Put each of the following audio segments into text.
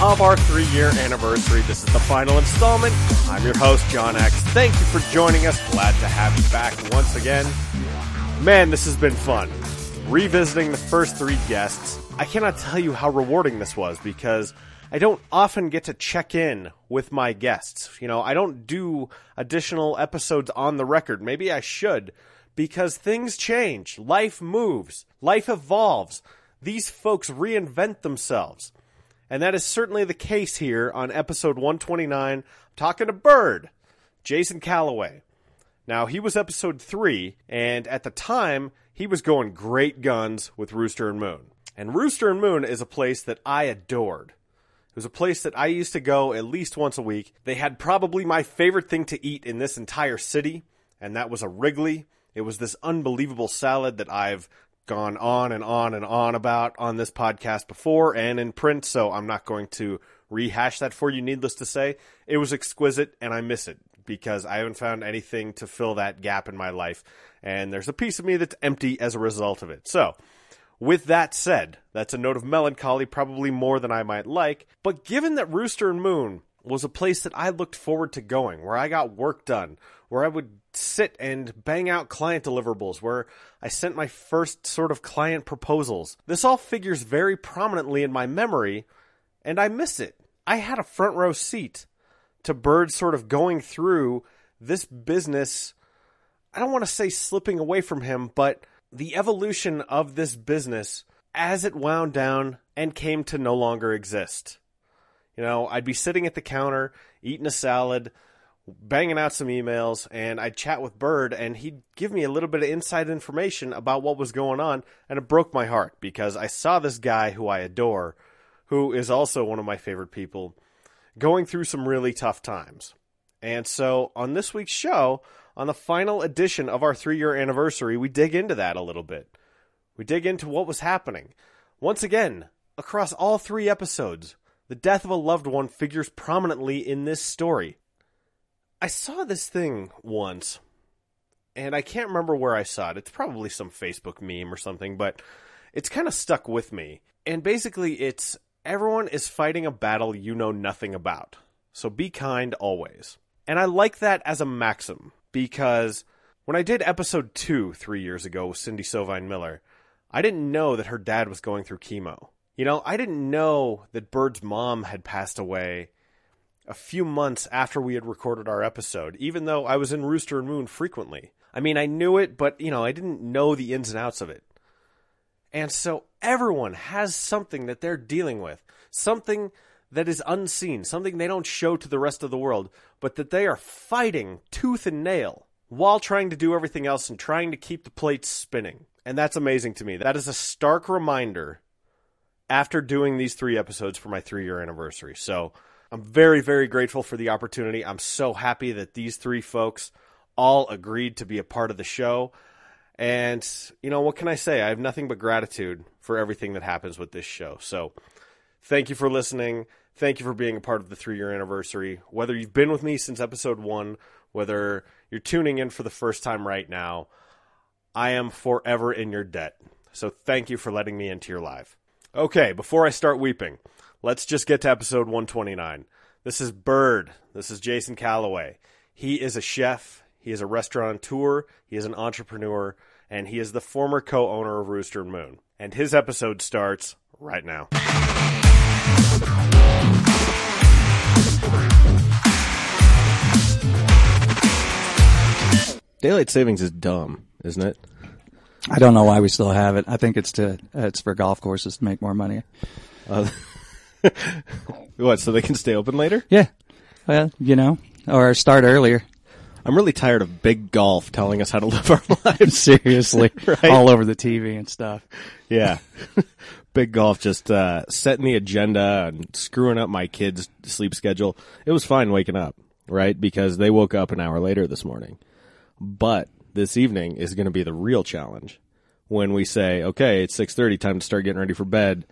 of our three year anniversary. This is the final installment. I'm your host, John X. Thank you for joining us. Glad to have you back once again. Man, this has been fun. Revisiting the first three guests, I cannot tell you how rewarding this was because I don't often get to check in with my guests. You know, I don't do additional episodes on the record. Maybe I should because things change. Life moves. Life evolves. These folks reinvent themselves. And that is certainly the case here on episode 129. I'm talking to Bird, Jason Calloway. Now, he was episode three, and at the time, he was going great guns with Rooster and Moon. And Rooster and Moon is a place that I adored. It was a place that I used to go at least once a week. They had probably my favorite thing to eat in this entire city, and that was a Wrigley. It was this unbelievable salad that I've gone on and on and on about on this podcast before and in print, so I'm not going to rehash that for you, needless to say. It was exquisite, and I miss it because I haven't found anything to fill that gap in my life, and there's a piece of me that's empty as a result of it. So, with that said, that's a note of melancholy, probably more than I might like. But given that Rooster and Moon was a place that I looked forward to going, where I got work done, where I would sit and bang out client deliverables, where I sent my first sort of client proposals, this all figures very prominently in my memory, and I miss it. I had a front row seat to Bird sort of going through this business. I don't want to say slipping away from him, but the evolution of this business as it wound down and came to no longer exist. You know, I'd be sitting at the counter, eating a salad, banging out some emails, and I'd chat with Bird, and he'd give me a little bit of inside information about what was going on, and it broke my heart because I saw this guy who I adore, who is also one of my favorite people, going through some really tough times. And so on this week's show, on the final edition of our three year anniversary, we dig into that a little bit. We dig into what was happening. Once again, across all three episodes, the death of a loved one figures prominently in this story. I saw this thing once, and I can't remember where I saw it. It's probably some Facebook meme or something, but it's kind of stuck with me. And basically, it's everyone is fighting a battle you know nothing about. So be kind always. And I like that as a maxim because when I did episode two three years ago with Cindy Sovine Miller, I didn't know that her dad was going through chemo. You know, I didn't know that Bird's mom had passed away a few months after we had recorded our episode, even though I was in Rooster and Moon frequently. I mean, I knew it, but, you know, I didn't know the ins and outs of it. And so everyone has something that they're dealing with, something that is unseen, something they don't show to the rest of the world, but that they are fighting tooth and nail while trying to do everything else and trying to keep the plates spinning. And that's amazing to me. That is a stark reminder after doing these three episodes for my three year anniversary. So I'm very, very grateful for the opportunity. I'm so happy that these three folks all agreed to be a part of the show. And, you know, what can I say? I have nothing but gratitude for everything that happens with this show. So thank you for listening. Thank you for being a part of the three year anniversary. Whether you've been with me since episode one, whether you're tuning in for the first time right now, I am forever in your debt. So thank you for letting me into your life. Okay, before I start weeping, let's just get to episode 129. This is Bird. This is Jason Calloway. He is a chef, he is a restaurateur, he is an entrepreneur, and he is the former co owner of Rooster Moon. And his episode starts right now. Daylight savings is dumb, isn't it? I don't know why we still have it. I think it's to it's for golf courses to make more money. Uh, what? So they can stay open later? Yeah. Well, you know, or start earlier. I'm really tired of big golf telling us how to live our lives. Seriously, Right? all over the TV and stuff. Yeah. Big golf just uh, setting the agenda and screwing up my kids' sleep schedule. It was fine waking up, right? Because they woke up an hour later this morning. But this evening is going to be the real challenge when we say, okay, it's 6.30, time to start getting ready for bed.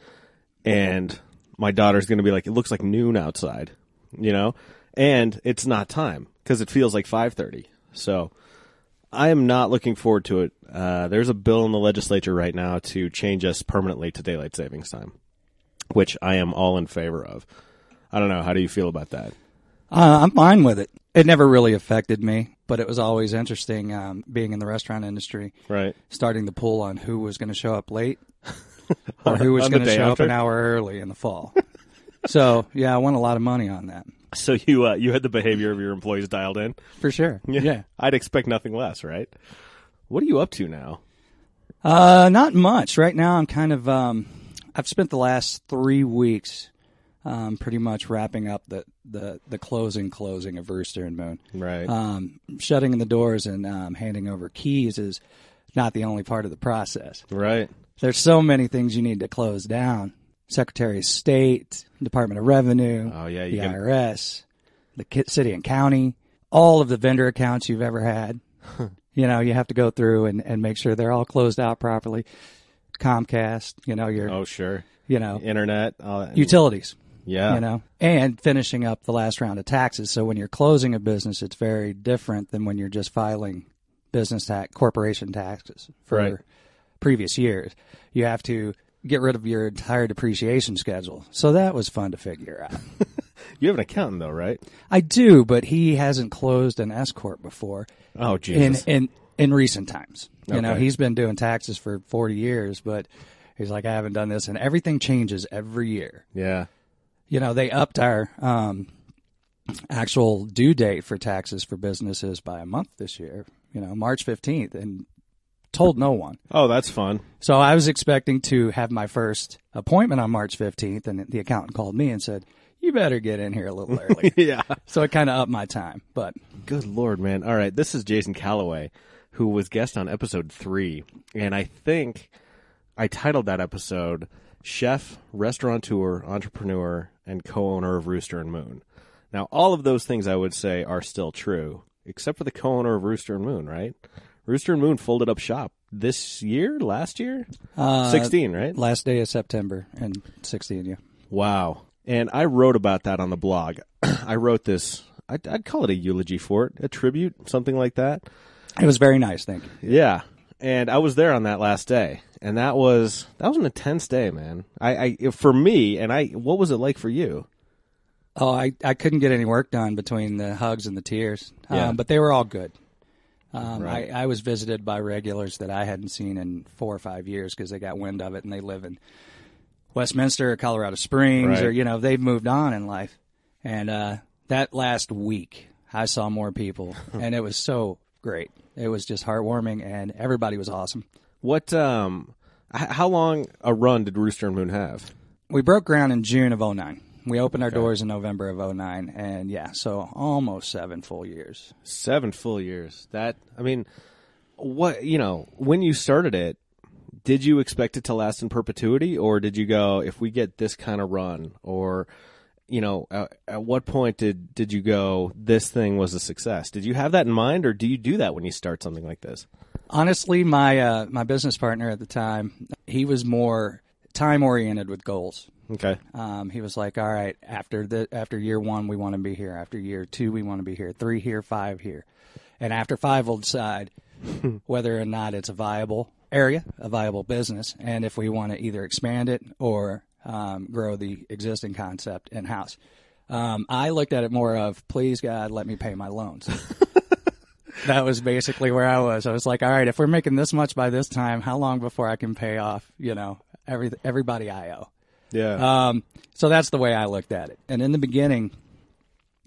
And my daughter's going to be like, it looks like noon outside, you know? And it's not time because it feels like 5.30. So I am not looking forward to it. Uh, there's a bill in the legislature right now to change us permanently to daylight savings time, which I am all in favor of. I don't know. How do you feel about that? Uh, I'm fine with it. It never really affected me, but it was always interesting um, being in the restaurant industry, Right. starting the pool on who was going to show up late or who was On the going to day show after? up an hour early in the fall. so yeah, I won a lot of money on that So you uh, you had the behavior of your employees dialed in. for sure. yeah. I'd expect nothing less, right? What are you up to now? Uh, not much. Right now, I'm kind of. Um, I've spent the last three weeks, um, pretty much wrapping up the the the closing closing of Rooster and Moon. Right. Um, shutting in the doors and um, handing over keys is not the only part of the process. right. There's so many things you need to close down. Secretary of State, Department of Revenue, Oh, yeah, the can- IRS, the city and county, all of the vendor accounts you've ever had. you know, you have to go through and, and make sure they're all closed out properly. Comcast, you know, your, Oh, sure. you know, Internet. Uh, utilities, yeah. you know, and finishing up the last round of taxes. So when you're closing a business, it's very different than when you're just filing business tax, corporation taxes for Right. previous years. You have to get rid of your entire depreciation schedule. So that was fun to figure out. You have an accountant though, right? I do, but he hasn't closed an S corp before Oh, in Jesus. in in recent times. You know, he's been doing taxes for 40 years, but he's like I haven't done this and everything changes every year. yeah. You know, they upped our um actual due date for taxes for businesses by a month this year, you know, March 15th and told no one. Oh, that's fun. So I was expecting to have my first appointment on March 15th, and the accountant called me and said, "You better get in here a little early." yeah. so it kind of upped my time. But Good lord, man. All right, this is Jason Calloway, who was guest on episode three, and I think I titled that episode "Chef, Restaurateur, Entrepreneur, and Co-owner of Rooster and Moon." Now, all of those things I would say are still true, except for the co-owner of Rooster and Moon, right? Rooster and Moon folded up shop this year, last year, uh, sixteen, right? last day of September and 16, yeah. Wow. And I wrote about that on the blog. I wrote this. I'd, I'd call it a eulogy for it, a tribute, something like that. It was very nice, thank you. Yeah, and I was there on that last day, and that was that was an intense day, man. I, I for me, and I, what was it like for you? Oh, I, I couldn't get any work done between the hugs and the tears, Yeah. um, but they were all good. Um, Right. I, I was visited by regulars that I hadn't seen in four or five years because they got wind of it and they live in Westminster or Colorado Springs Right. or, you know, they've moved on in life. And uh, that last week, I saw more people and it was so great. It was just heartwarming and everybody was awesome. What um, h- how long a run did Rooster and Moon have? We broke ground in June of 09. We opened our doors in November of 09. And yeah, so almost seven full years. Seven full years. That I mean, what you know, when you started it, did you expect it to last in perpetuity, or did you go if we get this kind of run, or you know, at, at what point did did you go this thing was a success? Did you have that in mind, or do you do that when you start something like this? Honestly, my uh, my business partner at the time, he was more time oriented with goals. Okay, Um, he was like, "All right, after the after year one, we want to be here. After year two, we want to be here. Three here, five here, and after five, we'll decide whether or not it's a viable area, a viable business, and if we want to either expand it or um, grow the existing concept in house." Um, I looked at it more of, "Please God, let me pay my loans." that was basically where I was. I was like, "All right, if we're making this much by this time, how long before I can pay off? You know, every everybody I owe." yeah, Um, so that's the way I looked at it. And in the beginning,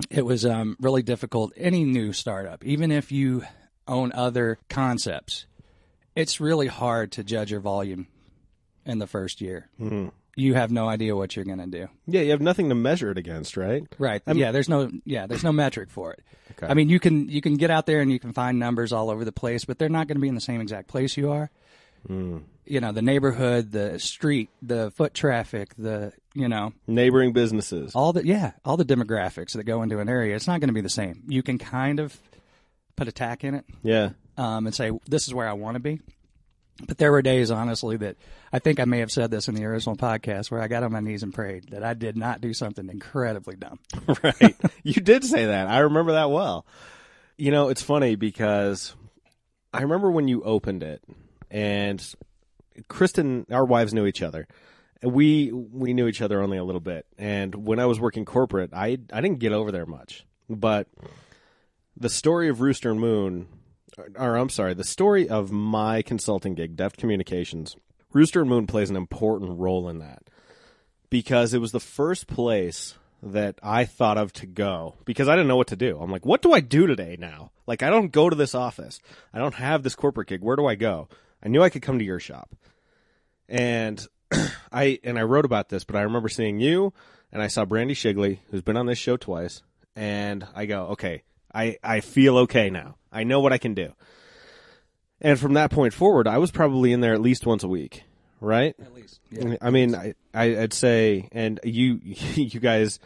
it was um, really difficult. Any new startup, even if you own other concepts, it's really hard to judge your volume in the first year. Mm-hmm. You have no idea what you're going to do. yeah. You have nothing to measure it against, right? Right. i yeah. There's no. Yeah. There's no metric for it. Okay. I mean, you can you can get out there and you can find numbers all over the place, but they're not going to be in the same exact place you are. You know, the neighborhood, the street, the foot traffic, the you know, Neighboring businesses. all the yeah, all the demographics that go into an area. It's not going to be the same. You can kind of put a tack in it Yeah. um, and say this is where I want to be. But there were days, honestly, that I think I may have said this in the original podcast where I got on my knees and prayed that I did not do something incredibly dumb. right. You did say that. I remember that well. You know, it's funny because I remember when you opened it and Kristen, our wives knew each other. We we knew each other only a little bit. And when I was working corporate, I I didn't get over there much. But the story of Rooster and Moon or I'm sorry, the story of my consulting gig, Deft Communications, Rooster and Moon plays an important role in that because it was the first place that I thought of to go because I didn't know what to do. I'm like, what do I do today now? Like, I don't go to this office. I don't have this corporate gig. Where do I go? I knew I could come to your shop. And I and I wrote about this, but I remember seeing you and I saw Brandy Shigley, who's been on this show twice, and I go, okay, I, I feel okay now. I know what I can do. And from that point forward, I was probably in there at least once a week, right? At least, I mean, I, I, I'd say, and you, you guys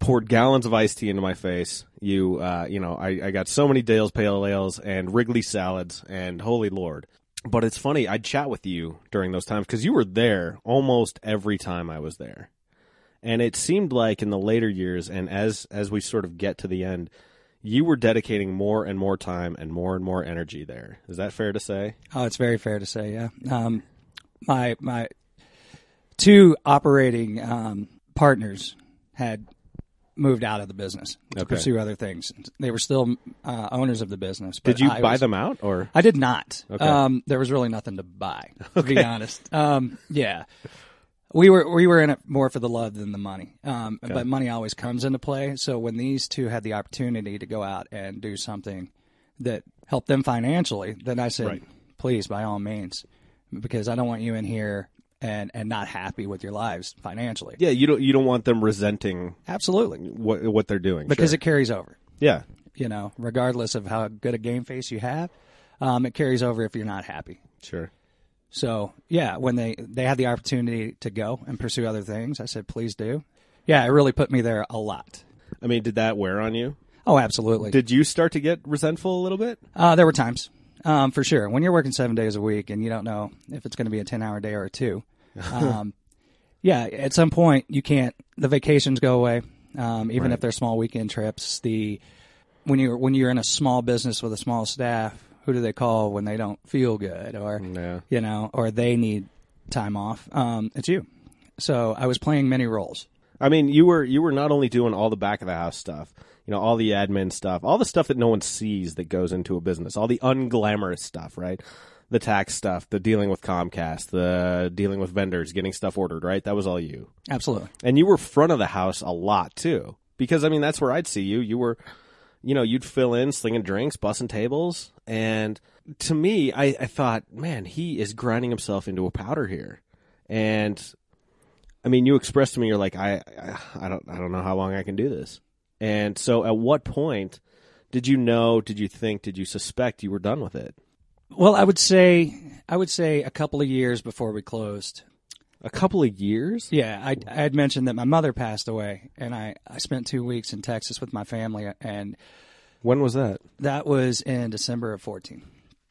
poured gallons of iced tea into my face. You, uh, you know, I, I got so many Dale's Pale Ales and Wrigley salads, and holy lord. But it's funny, I'd chat with you during those times because you were there almost every time I was there. And it seemed like in the later years, and as as we sort of get to the end, you were dedicating more and more time and more and more energy there. Is that fair to say? Oh, it's very fair to say, yeah. Um, my my two operating um, partners had moved out of the business to Okay. pursue other things. They were still uh, owners of the business. But Did you I buy was- them out or? I did not. Okay. Um, there was really nothing to buy, to be honest. Um, yeah, we were we were in it more for the love than the money. Um, But money always comes into play. So when these two had the opportunity to go out and do something that helped them financially, then I said, Right. please, by all means, because I don't want you in here and and not happy with your lives financially. Yeah, you don't you don't want them resenting Absolutely, what what they're doing because sure. it carries over. yeah You know, regardless of how good a game face you have, um, it carries over if you're not happy. sure So yeah, when they they had the opportunity to go and pursue other things, I said, please do. Yeah, it really put me there a lot. I mean did that wear on you Oh, absolutely. did you start to get resentful a little bit uh, there were times, um, for sure. When you're working seven days a week and you don't know if it's going to be a ten hour day or a two, um, yeah, at some point you can't. The vacations go away, um, even if they're small weekend trips. The when you're when you're in a small business with a small staff, who do they call when they don't feel good or Yeah. you know, or they need time off? Um, it's you. So I was playing many roles. I mean you were you were not only doing all the back of the house stuff you know all the admin stuff all the stuff that no one sees that goes into a business all the unglamorous stuff right the tax stuff the dealing with Comcast the dealing with vendors getting stuff ordered right that was all you Absolutely. And you were front of the house a lot too, because I mean that's where I'd see you. You were, you know, you'd fill in, slinging drinks, bussing tables, and to me, I, I thought, man, he is grinding himself into a powder here. And I mean, you expressed to me, you're like, I, I, I don't, I don't know how long I can do this. And so, at what point did you know? Did you think? Did you suspect you were done with it? Well, I would say I would say a couple of years before we closed. A couple of years. Yeah, I, I had mentioned that my mother passed away, and I, I spent two weeks in Texas with my family, and When was that? that was in December of 14,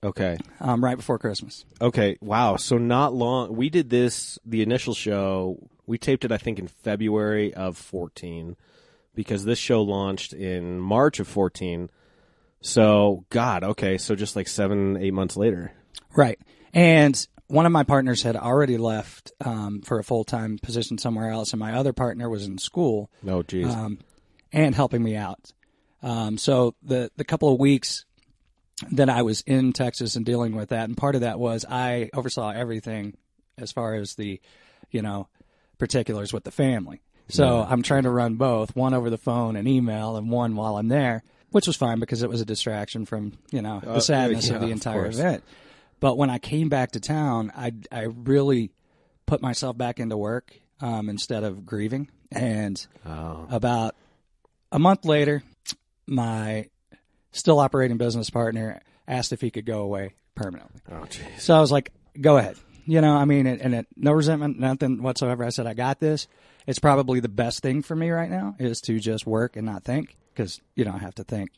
Okay. um, right before Christmas. Okay, wow. So not long. We did this the initial show. We taped it I think in February of 14 because this show launched in March of 14. So, god, okay, so just like 7 8 months later. Right. And one of my partners had already left um, for a full time position somewhere else, and my other partner was in school No, geez. um, and helping me out. Um, so the the couple of weeks that I was in Texas and dealing with that, and part of that was I oversaw everything as far as the, you know, particulars with the family. So I'm trying to run both, one over the phone and email, and one while I'm there, which was fine because it was a distraction from you know the sadness yeah, of the entire course. event. But when I came back to town, I I really put myself back into work um, instead of grieving, and about a month later, my still operating business partner asked if he could go away permanently. oh, jeez. So I was like, go ahead. You know, I mean, and, and it, no resentment, nothing whatsoever. I said, I got this. It's probably the best thing for me right now is to just work and not think because you don't have to think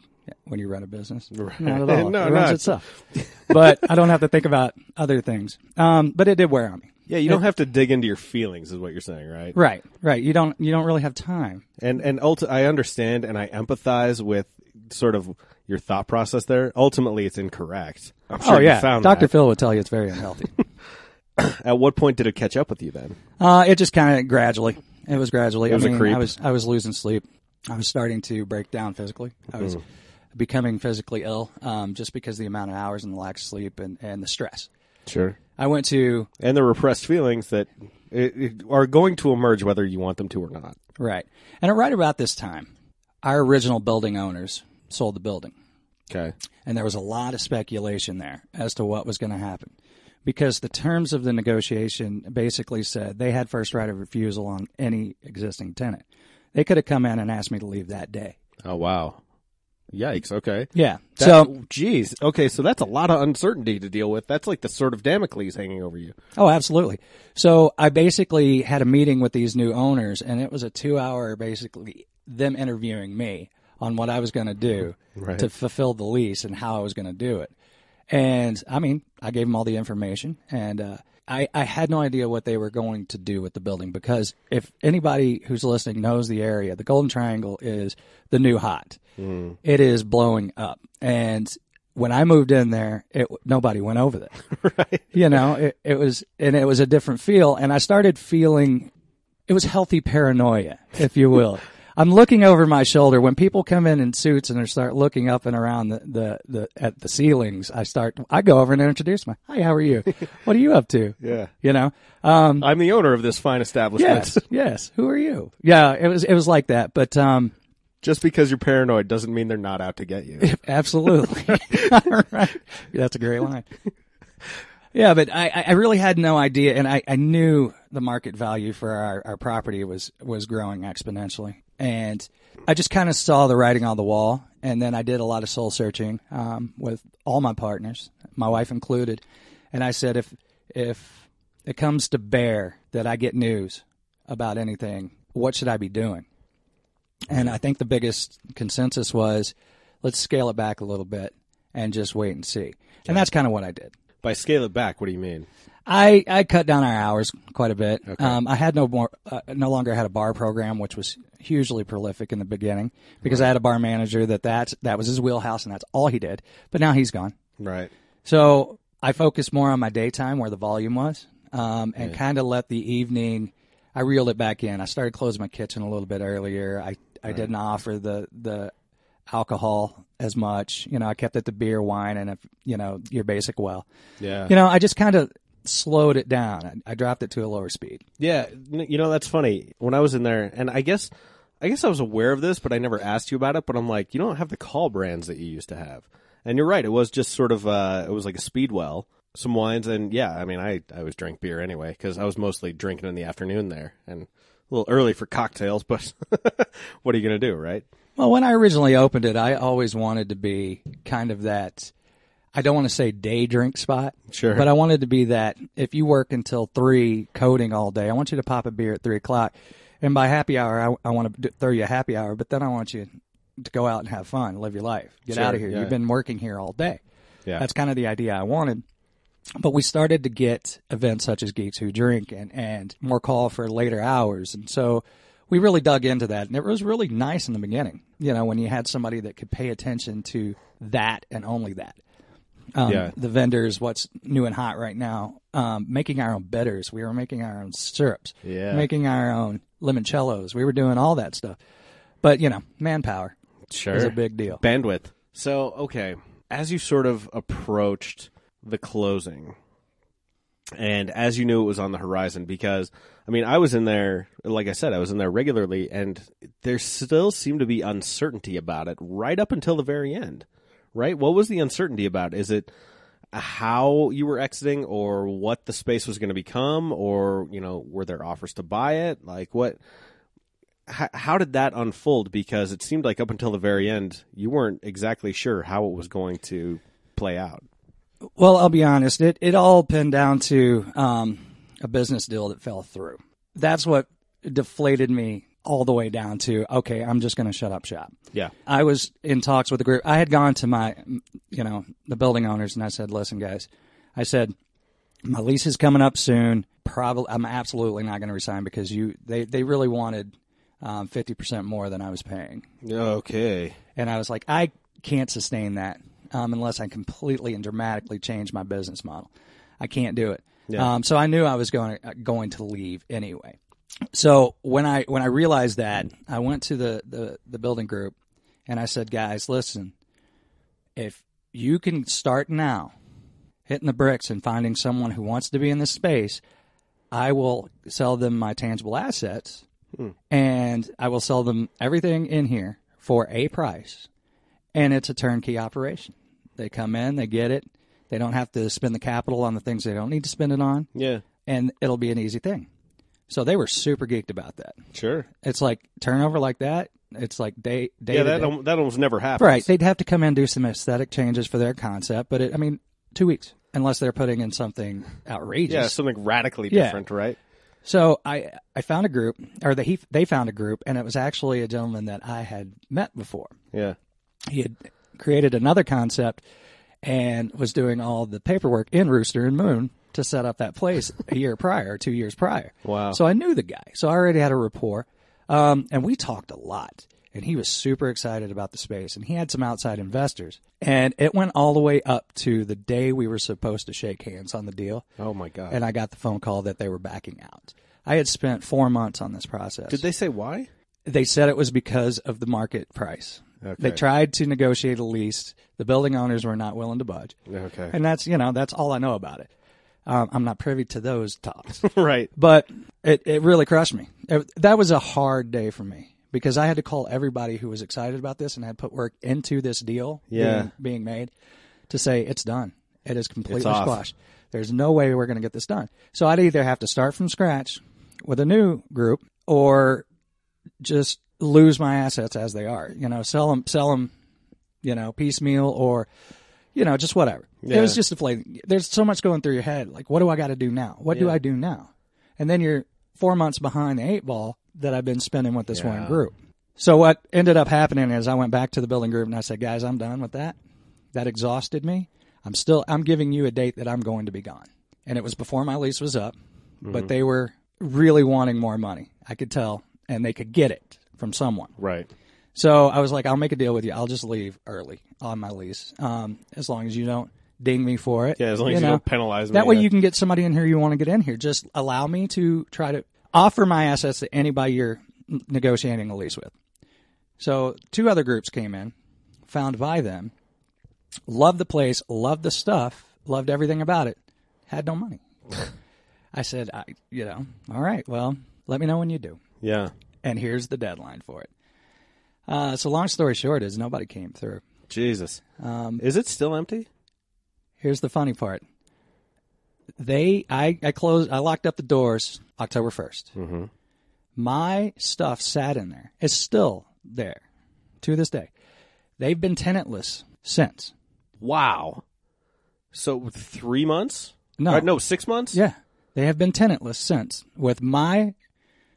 when you run a business. Not at all. No, it no, runs it's- itself. but I don't have to think about other things. Um, but it did wear on me. Yeah, you don't have to dig into your feelings, is what you're saying, right? Right, right. You don't you don't really have time. And and ulti- I understand and I empathize with sort of your thought process there. Ultimately, it's incorrect. I'm sure oh you yeah, found Doctor that. Phil would tell you it's very unhealthy. At what point did it catch up with you then? Uh, it just kind of gradually. It was gradually. It was I a mean, creep. I was I was losing sleep. I was starting to break down physically. I was becoming physically ill um, just because of the amount of hours and the lack of sleep and, and the stress. Sure. I went to And the repressed feelings that it, it are going to emerge whether you want them to or not. right, and right about this time, our original building owners sold the building. Okay. and there was a lot of speculation there as to what was going to happen because the terms of the negotiation basically said they had first right of refusal on any existing tenant. They could have come in and asked me to leave that day. Oh wow. Yikes. Okay. Yeah. That- so, geez. Okay, so that's a lot of uncertainty to deal with. That's like the sword of Damocles hanging over you. oh, absolutely. So I basically had a meeting with these new owners, and it was a two-hour, basically them interviewing me on what I was going to do Right. to fulfill the lease and how I was going to do it. And I mean, I gave them all the information, and uh, I, I had no idea what they were going to do with the building because if anybody who's listening knows the area, the Golden Triangle is the new hot. Hmm. It is blowing up, and when I moved in there, it nobody went over there. right. You know, it, it was and it was a different feel, and I started feeling it was healthy paranoia, if you will. I'm looking over my shoulder when people come in in suits and they start looking up and around the, the, the at the ceilings. I start. I go over and introduce my. Hi, how are you? What are you up to? Yeah. You know. Um, I'm the owner of this fine establishment. yes. Yes. Who are you? Yeah. It was. It was like that. But um, Just because you're paranoid doesn't mean they're not out to get you. Absolutely. right. That's a great line. Yeah, but I, I really had no idea, and I, I knew the market value for our, our property was, was growing exponentially. And I just kind of saw the writing on the wall, and then I did a lot of soul searching um, with all my partners, my wife included. And I said, if if it comes to bear that I get news about anything, what should I be doing? And I think the biggest consensus was let's scale it back a little bit and just wait and see. And that's kind of what I did. By scale it back, what do you mean? I, I cut down our hours quite a bit. Um, I had no more, uh, no longer had a bar program, which was hugely prolific in the beginning because I had a bar manager that that's, that was his wheelhouse and that's all he did. But now he's gone. Right. So I focused more on my daytime where the volume was, um, and kind of let the evening. I reeled it back in. I started closing my kitchen a little bit earlier. I I didn't offer the the alcohol as much. You know, I kept it to beer, wine, and if you know your basic well. Yeah. You know, I just kind of slowed it down. I, I dropped it to a lower speed. Yeah, you know that's funny. When I was in there, and I guess, I guess I was aware of this, but I never asked you about it. But I'm like, you don't have the call brands that you used to have, and you're right. It was just sort of, uh, it was like a speedwell, some wines, and yeah, I mean, I I always drank beer anyway because I was mostly drinking in the afternoon there, and a little early for cocktails. But what are you gonna do, right? Well, when I originally opened it, I always wanted to be kind of that. I don't want to say day drink spot, Sure. but I wanted to be that. If you work until three coding all day, I want you to pop a beer at three o'clock, and by happy hour, I, I want to throw you a happy hour. But then I want you to go out and have fun, live your life, get Sure, out of here. yeah. You've been working here all day. Yeah, That's kind of the idea I wanted. But we started to get events such as Geeks Who Drink and, and more call for later hours. And so we really dug into that. And it was really nice in the beginning, you know, when you had somebody that could pay attention to that and only that. Um, Yeah. The vendors, what's new and hot right now, um, making our own bitters. We were making our own syrups, Yeah. making our own limoncellos. We were doing all that stuff. But, you know, manpower sure, is a big deal. bandwidth. So, okay, as you sort of approached the closing, and as you knew it was on the horizon, because I mean, I was in there, like I said, I was in there regularly, and there still seemed to be uncertainty about it right up until the very end. Right? What was the uncertainty about? Is it how you were exiting, or what the space was going to become, or you know, were there offers to buy it? Like what? how, how did that unfold? Because it seemed like up until the very end, you weren't exactly sure how it was going to play out. Well, I'll be honest. It it all pinned down to um, a business deal that fell through. That's what deflated me all the way down to okay. I'm just going to shut up shop. Yeah. I was in talks with the group. I had gone to my, you know, the building owners, and I said, "Listen, guys," I said, "My lease is coming up soon. Probably, I'm absolutely not going to resign because you they they really wanted um, fifty percent more than I was paying." Okay. And I was like, I can't sustain that um, unless I completely and dramatically change my business model. I can't do it. Yeah. Um, so I knew I was going uh, going to leave anyway. So when I when I realized that, I went to the, the, the building group and I said, guys, listen, if you can start now hitting the bricks and finding someone who wants to be in this space, I will sell them my tangible assets hmm. and I will sell them everything in here for a price. And it's a turnkey operation. They come in, they get it. They don't have to spend the capital on the things they don't need to spend it on, Yeah. and it'll be an easy thing. So they were super geeked about that. Sure. It's like turnover like that. It's like day day Yeah, that day. that almost never happens. Right. They'd have to come in and do some aesthetic changes for their concept, but it, I mean, two weeks, unless they're putting in something outrageous. Yeah, something radically Yeah. different, right? So I I found a group, or they he, they found a group, and it was actually a gentleman that I had met before. Yeah. He had created another concept and was doing all the paperwork in Rooster and Moon to set up that place a year prior, two years prior. Wow. So I knew the guy, so I already had a rapport, um, and we talked a lot. And he was super excited about the space, and he had some outside investors. And it went all the way up to the day we were supposed to shake hands on the deal. Oh my god. and I got the phone call that they were backing out. I had spent four months on this process. Did they say why? They said it was because of the market price. Okay. They tried to negotiate a lease. The building owners were not willing to budge. Okay. And that's you know that's all I know about it. Um, I'm not privy to those talks, right. but it it really crushed me. It- that was a hard day for me because I had to call everybody who was excited about this and had put work into this deal Yeah. being, being made to say it's done. It is completely squashed. There's no way we're going to get this done. So I'd either have to start from scratch with a new group or just lose my assets as they are. You know, sell them, sell them, you know, piecemeal or, you know, just whatever. It was Yeah. just deflating. There's so much going through your head. Like, what do I got to do now? What do I do now? And then you're four months behind the eight ball that I've been spending with this one group. So what ended up happening is I went back to the building group and I said, guys, I'm done with that. That exhausted me. I'm still, I'm giving you a date that I'm going to be gone. And it was before my lease was up, but they were really wanting more money. I could tell, and they could get it from someone. Right. So I was like, I'll make a deal with you. I'll just leave early on my lease, um, as long as you don't ding me for it. Yeah, as long as you know. don't penalize me, That way yeah. you can get somebody in here you want to get in here. Just allow me to try to offer my assets to anybody you're negotiating a lease with. So two other groups came in, found by them, loved the place, loved the stuff, loved everything about it, had no money. I said, I, you know, all right, well, let me know when you do Yeah. and here's the deadline for it. Uh, so long story short is nobody came through. Jesus. Um, Is it still empty? Here's the funny part. They, I, I closed, I locked up the doors October 1st. Mm-hmm. My stuff sat in there. It's still there to this day. They've been tenantless since. Wow. So three months? No. Uh, no, six months? Yeah. They have been tenantless since with my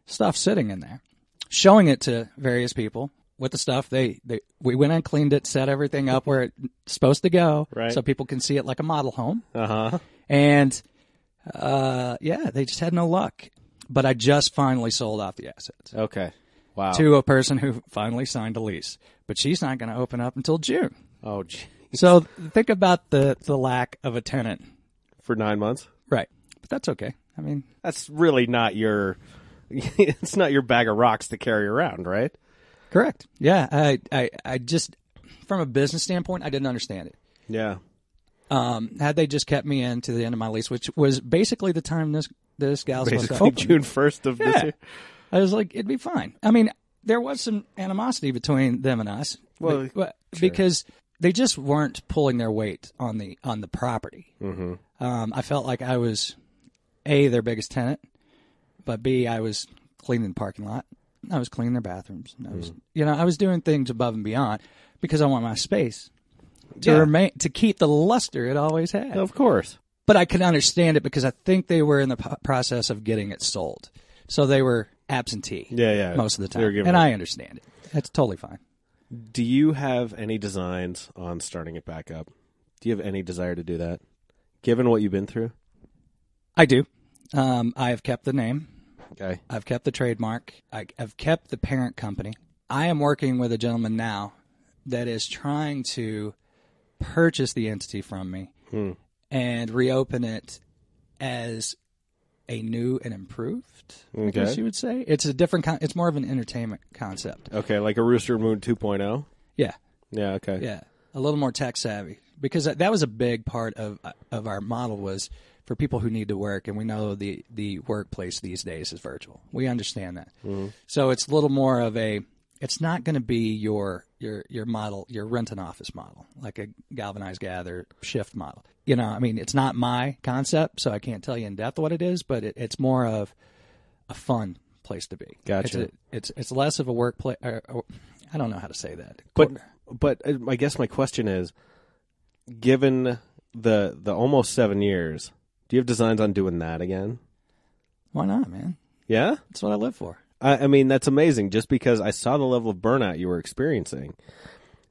stuff sitting in there, showing it to various people with the stuff. They, they, we went and cleaned it, set everything up where it's supposed to go Right. so people can see it like a model home. Uh huh. And uh, yeah, they just had no luck. But I just finally sold off the assets Okay. Wow. to a person who finally signed a lease. But she's not going to open up until June. Oh, gee. So think about the, the lack of a tenant. For nine months? Right. But that's okay. I mean, That's really not your. It's not your bag of rocks to carry around, right? Correct. Yeah. I, I, I just, from a business standpoint, I didn't understand it. Yeah. Um, had they just kept me in to the end of my lease, which was basically the time this, this gal's to Basically. June first of this year. I was like, it'd be fine. I mean, there was some animosity between them and us. Well, be- well, because they just weren't pulling their weight on the on the property. Mm-hmm. Um, I felt like I was a their biggest tenant, but b I was cleaning the parking lot. I was cleaning their bathrooms. I was, you know, I was doing things above and beyond because I want my space. to Yeah. remain to keep the luster it always had. Of course. But I can understand it because I think they were in the p- process of getting it sold, so they were absentee. Yeah, yeah. most of the time, and it- I understand it. That's totally fine. Do you have any designs on starting it back up? Do you have any desire to do that? Given what you've been through? I do. Um, I have kept the name. Okay. I've kept the trademark. I, I've kept the parent company. I am working with a gentleman now that is trying to purchase the entity from me Hmm. and reopen it as a new and improved. I guess Okay. you would say it's a different. Con- it's more of an entertainment concept. Okay, like a Rooster Moon 2.0? Yeah, Yeah, okay. yeah, a little more tech savvy because that, that was a big part of of our model was for people who need to work, and we know the the workplace these days is virtual. We understand that, so it's a little more of a. It's not going to be your your your model, your rent an office model, like a galvanized gather shift model. You know, I mean, it's not my concept, so I can't tell you in depth what it is, but it, it's more of a fun place to be. Gotcha. It's a, it's, it's less of a workplace. Or, or, I don't know how to say that. But but uh, I guess my question is given the the almost 7 years, do you have designs on doing that again? why not, man? Yeah? That's what I live for. I, I mean, that's amazing just because I saw the level of burnout you were experiencing.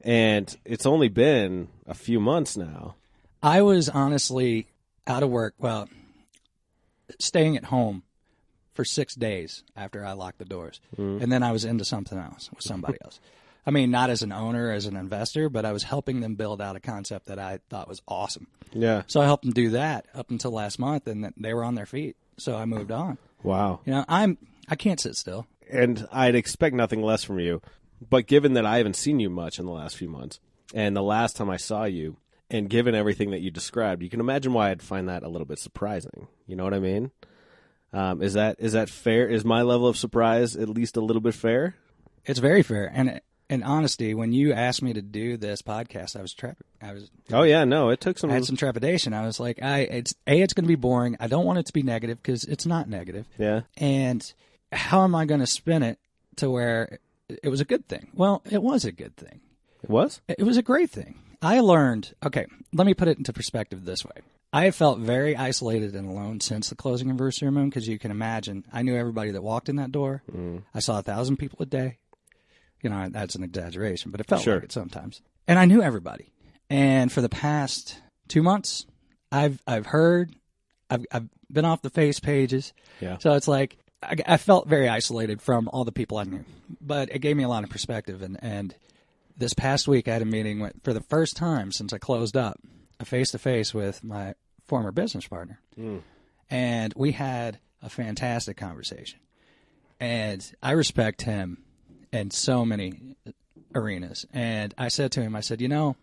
And it's only been a few months now. I was honestly out of work. Well, staying at home for six days after I locked the doors, mm-hmm. and then I was into something else with somebody else. I mean, not as an owner, as an investor, but I was helping them build out a concept that I thought was awesome. Yeah. So I helped them do that up until last month, and th- they were on their feet. So I moved on. Wow. You know, I'm I can't sit still. and I'd expect nothing less from you. But given that I haven't seen you much in the last few months, and the last time I saw you, and given everything that you described, you can imagine why I'd find that a little bit surprising. You know what I mean? Um, is that is that fair? Is my level of surprise at least a little bit fair? It's very fair. And in honesty, when you asked me to do this podcast, I was trep- I was Oh yeah, no, it took some. I had some trepidation. I was like, I it's a it's going to be boring. I don't want it to be negative because it's not negative. yeah, And how am I going to spin it to where it was a good thing? Well, it was a good thing. it was. It was a great thing. I learned. Okay, let me put it into perspective this way. I have felt very isolated and alone since the closing of Rooster Moon because you can imagine. I knew everybody that walked in that door. Mm. I saw a thousand people a day. You know, that's an exaggeration, but it felt Sure. like it sometimes. And I knew everybody. And for the past two months, I've I've heard, I've I've been off the face pages. Yeah. So it's like I, I felt very isolated from all the people I knew, but it gave me a lot of perspective. And and this past week, I had a meeting with, for the first time since I closed up, a face to face with my former business partner, hmm. and we had a fantastic conversation. And I respect him in so many arenas. And I said to him, I said, you know,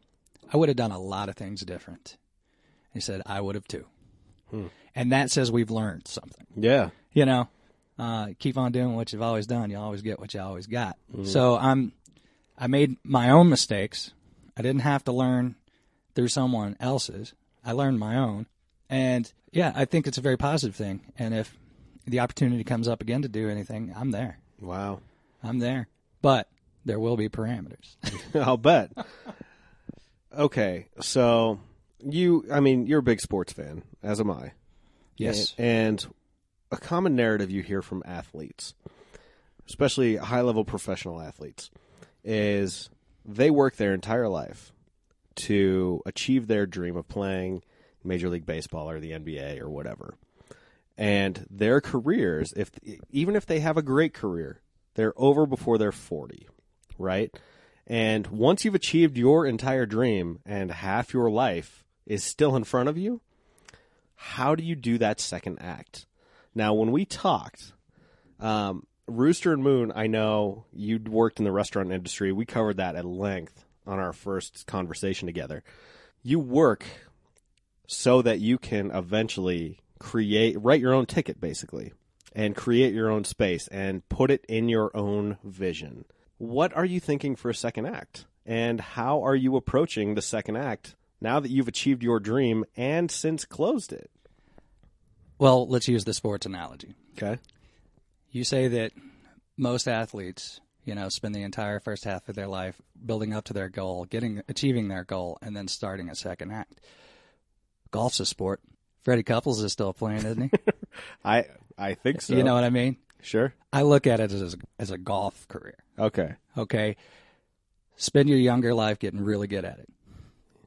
I would have done a lot of things different. He said, I would have too. And that says we've learned something Yeah, you know, uh, keep on doing what you've always done. You always get what you always got. So I'm, I made my own mistakes. I didn't have to learn through someone else's. I learned my own, and yeah, I think it's a very positive thing. And if the opportunity comes up again to do anything, I'm there. wow. I'm there. But there will be parameters. I'll bet. Okay, so you, I mean, you're a big sports fan, as am I. yes. And a common narrative you hear from athletes, especially high level professional athletes, is they work their entire life to achieve their dream of playing Major League Baseball or the NBA or whatever. And their careers, if even if they have a great career, they're over before they're 40, right? And once you've achieved your entire dream and half your life is still in front of you, how do you do that second act? Now, when we talked, um, Rooster and Moon, I know you'd worked in the restaurant industry. We covered that at length on our first conversation together. You work so that you can eventually create, write your own ticket, basically, and create your own space and put it in your own vision. What are you thinking for a second act? And how are you approaching the second act now that you've achieved your dream and since closed it? Well, let's use the sports analogy. Okay. You say that most athletes You know, spend the entire first half of their life building up to their goal, getting achieving their goal, and then starting a second act. Golf's a sport. Freddie Couples is still playing, isn't he? I I think so. You know what I mean? Sure. I look at it as as a golf career. Okay. Okay, spend your younger life getting really good at it.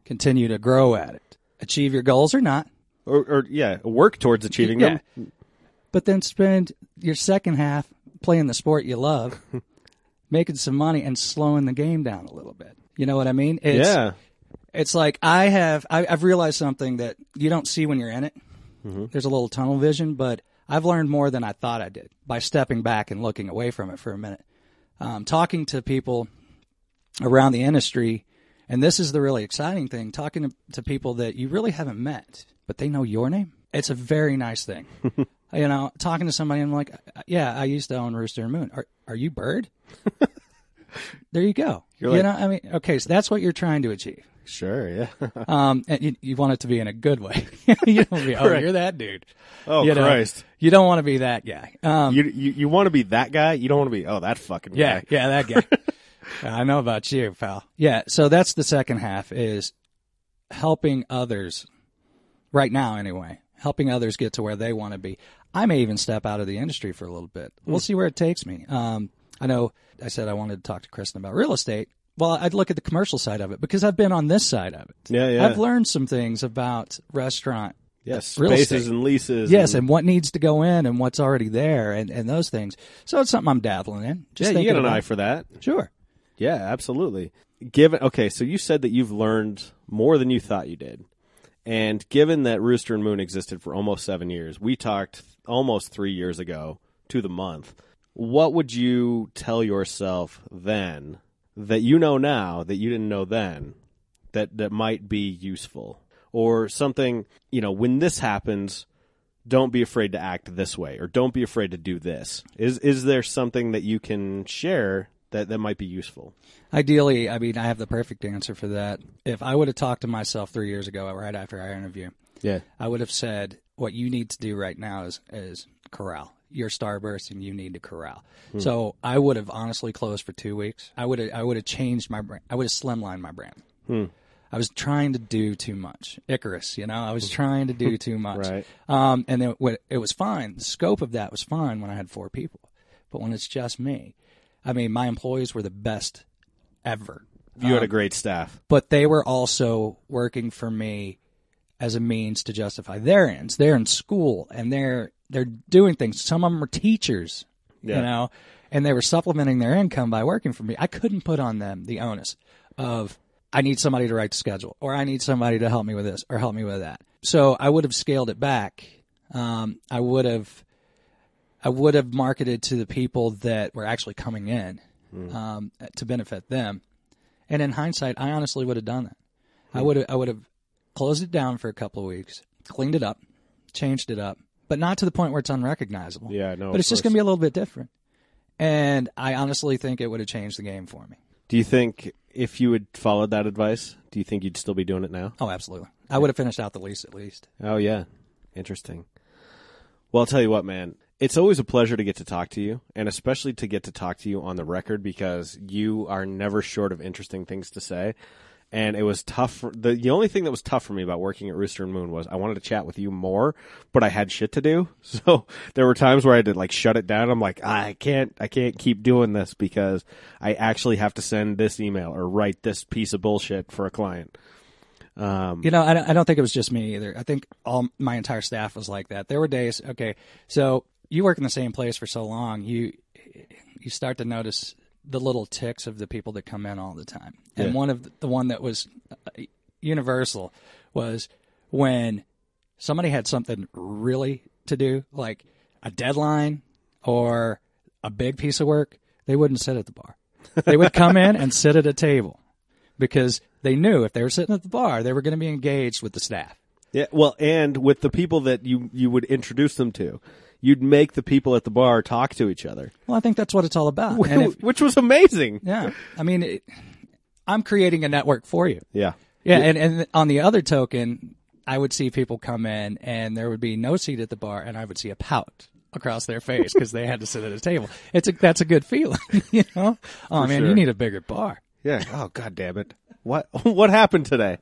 Continue to grow at it. Achieve your goals or not, Or, or yeah, work towards achieving Yeah. them. but then spend your second half playing the sport you love, making some money, and slowing the game down a little bit. You know what I mean? It's, yeah. It's like I have. I, I've realized something that you don't see when you're in it. Mm-hmm. There's a little tunnel vision, but I've learned more than I thought I did by stepping back and looking away from it for a minute. Um, talking to people around the industry, and this is the really exciting thing: talking to, to people that you really haven't met, but they know your name. It's a very nice thing. you know, talking to somebody, I'm like, yeah, I used to own Rooster and Moon. Are are you Bird? there you go. You know, I mean, okay, so that's what you're trying to achieve. Sure. Yeah. Um, and you, you want it to be in a good way. you don't be, oh, Right. you're that dude. oh you know? Christ. You don't want to be that guy. Um, You you, you want to be that guy? You don't want to be oh that fucking yeah, guy. yeah, that guy. I know about you, pal. Yeah, so that's the second half is helping others right now anyway, helping others get to where they want to be. I may even step out of the industry for a little bit. We'll see where it takes me. Um, I know I said I wanted to talk to Kristen about real estate. Well, I'd look at the commercial side of it because I've been on this side of it. Yeah, yeah. I've learned some things about restaurant Yes. Uh, real Spaces estate. and leases. Yes, and, and what needs to go in and what's already there and, and those things. So it's something I'm dabbling in. Just yeah, you got an eye it. for that. Sure. Yeah, absolutely. Given okay, so you said that you've learned more than you thought you did. And given that Rooster and Moon existed for almost 7 years, we talked almost 3 years ago to the month. What would you tell yourself then that you know now that you didn't know then that that might be useful or something, you know, when this happens, don't be afraid to act this way or don't be afraid to do this. Is is there something that you can share that that might be useful? Ideally, I mean, I have the perfect answer for that. If I would have talked to myself three years ago, right after our interview, Yeah. I would have said, "What you need to do right now is is corral your starburst, and you need to corral." Hmm. So I would have honestly closed for two weeks. I would have I would have changed my brand. I would have slimlined my brand. Hmm. I was trying to do too much. Icarus, you know, I was hmm. trying to do too much. Right. Um, and then what- it was fine. The scope of that was fine when I had four people, but when it's just me, I mean, my employees were the best ever You had a um, great staff. but they were also working for me as a means to justify their ends. They're in school and they're they're doing things. Some of them are teachers, Yeah. you know, and they were supplementing their income by working for me. I couldn't put on them the onus of I need somebody to write the schedule or I need somebody to help me with this or help me with that. So I would have scaled it back. Um, I would have I would have marketed to the people that were actually coming in um, to benefit them. And in hindsight, I honestly would have done that. I would have, I would have closed it down for a couple of weeks, cleaned it up, changed it up, but not to the point where it's unrecognizable. Yeah, no, But it's just going to be a little bit different. And I honestly think it would have changed the game for me. Do you think if you had followed that advice, do you think you'd still be doing it now? Oh, absolutely. I would have finished out the lease at least. Oh yeah, interesting. Well, I'll tell you what, man. It's always a pleasure to get to talk to you, and especially to get to talk to you on the record because you are never short of interesting things to say. And it was tough. For, the the only thing that was tough for me about working at Rooster and Moon was I wanted to chat with you more, but I had shit to do. So there were times where I had to like shut it down. I'm like, I can't, I can't keep doing this because I actually have to send this email or write this piece of bullshit for a client. Um, You know, I I don't think it was just me either. I think all my entire staff was like that. There were days, okay, so you work in the same place for so long, you you start to notice the little ticks of the people that come in all the time. And Yeah. one of the, the one that was uh, universal was when somebody had something really to do, like a deadline or a big piece of work, they wouldn't sit at the bar. They would come in and sit at a table because they knew if they were sitting at the bar, they were going to be engaged with the staff. Yeah, well, and with the people that you you would introduce them to, you'd make the people at the bar talk to each other, Well, I think that's what it's all about. And if, which was amazing. yeah, I mean, it, I'm creating a network for you. Yeah, Yeah, and, and on the other token, I would see people come in and there would be no seat at the bar, and I would see a pout across their face because they had to sit at a table. It's a, that's a good feeling, you know. Oh man, sure. you need a bigger bar. Yeah. Oh god damn it. What what happened today?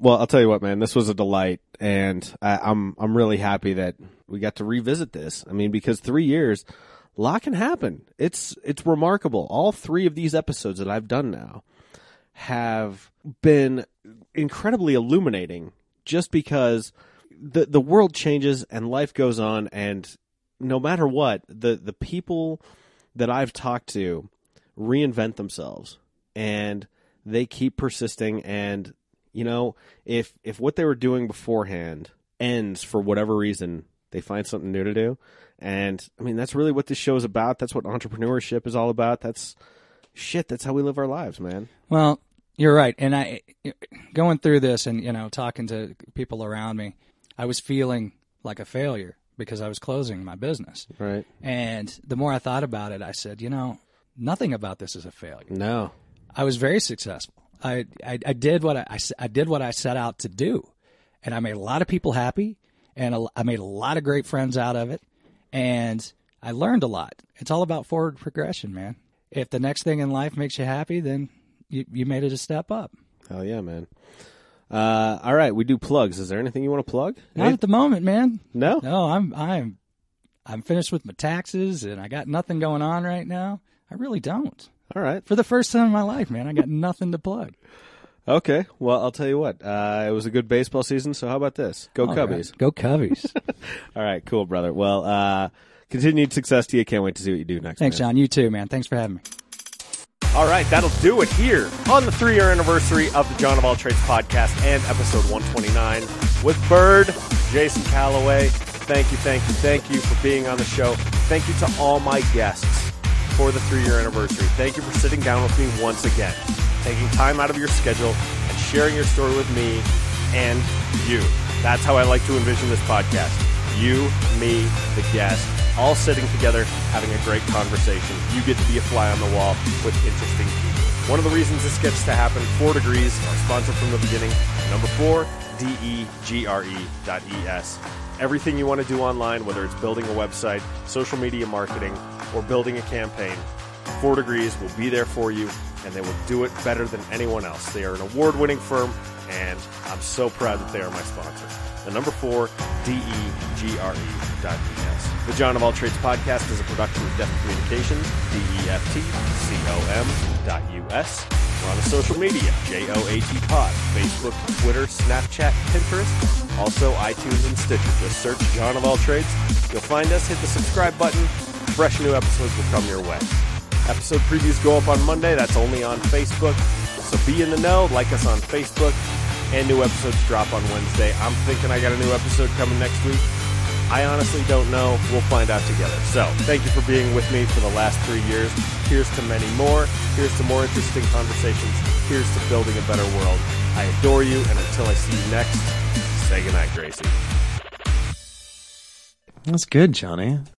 Well, I'll tell you what, man. This was a delight, and I, I'm I'm really happy that we got to revisit this. I mean, because three years, a lot can happen. It's it's remarkable. All three of these episodes that I've done now have been incredibly illuminating, just because the the world changes and life goes on, and no matter what, the the people that I've talked to reinvent themselves and they keep persisting and you know if if what they were doing beforehand ends for whatever reason they find something new to do and i mean that's really what this show is about that's what entrepreneurship is all about that's shit that's how we live our lives man Well, you're right. And I, going through this and, you know, talking to people around me, I was feeling like a failure because I was closing my business. right And the more I thought about it, I said, you know, nothing about this is a failure. no I was very successful. I, I, I did what I, I I did what I set out to do, and I made a lot of people happy, and a, I made a lot of great friends out of it, and I learned a lot. It's all about forward progression, man. If the next thing in life makes you happy, then you, you made it a step up. hell yeah man uh all right we do plugs is there anything you want to plug Not at the moment, man. no No, I'm I'm I'm finished with my taxes, and I got nothing going on right now. I really don't. All right For the first time in my life, man, I got nothing to plug. okay well i'll tell you what uh it was a good baseball season so how about this go All cubbies right. Go Cubbies. All right, cool, brother. Well, uh, continued success to you. Can't wait to see what you do next. Thanks, man. John. You too, man. Thanks for having me. All right, that'll do it here on the three year anniversary of the John of All Trades podcast and episode 129 with Bird, Jason Calloway. Thank you, thank you, thank you for being on the show. Thank you to all my guests for the three year anniversary. Thank you for sitting down with me once again, taking time out of your schedule and sharing your story with me and you. That's how I like to envision this podcast. You, me, the guest, all sitting together having a great conversation. You get to be a fly on the wall with interesting people. One of the reasons this gets to happen, Four Degrees, our sponsor from the beginning. Number four, D-E-G-R-E dot E-S. Everything you want to do online, whether it's building a website, social media marketing, or building a campaign, Four Degrees will be there for you, and they will do it better than anyone else. They are an award-winning firm, and I'm so proud that they are my sponsor. The number four, D-E-G-R-E dot E-S. The John of All Trades podcast is a production of Deft Communications, D-E-F-T-C-O-M dot U-S. We're on the social media, J-O-A-T Pod, Facebook, Twitter, Snapchat, Pinterest, also iTunes and Stitcher. Just search John of All Trades. You'll find us, hit the subscribe button. Fresh new episodes will come your way. Episode previews go up on Monday. That's only on Facebook. So be in the know. Like us on Facebook. And new episodes drop on Wednesday. I'm thinking I got a new episode coming next week. I honestly don't know. We'll find out together. So thank you for being with me for the last three years. Here's to many more. Here's to more interesting conversations. Here's to building a better world. I adore you. And until I see you next, say goodnight, Gracie. That's good, Johnny.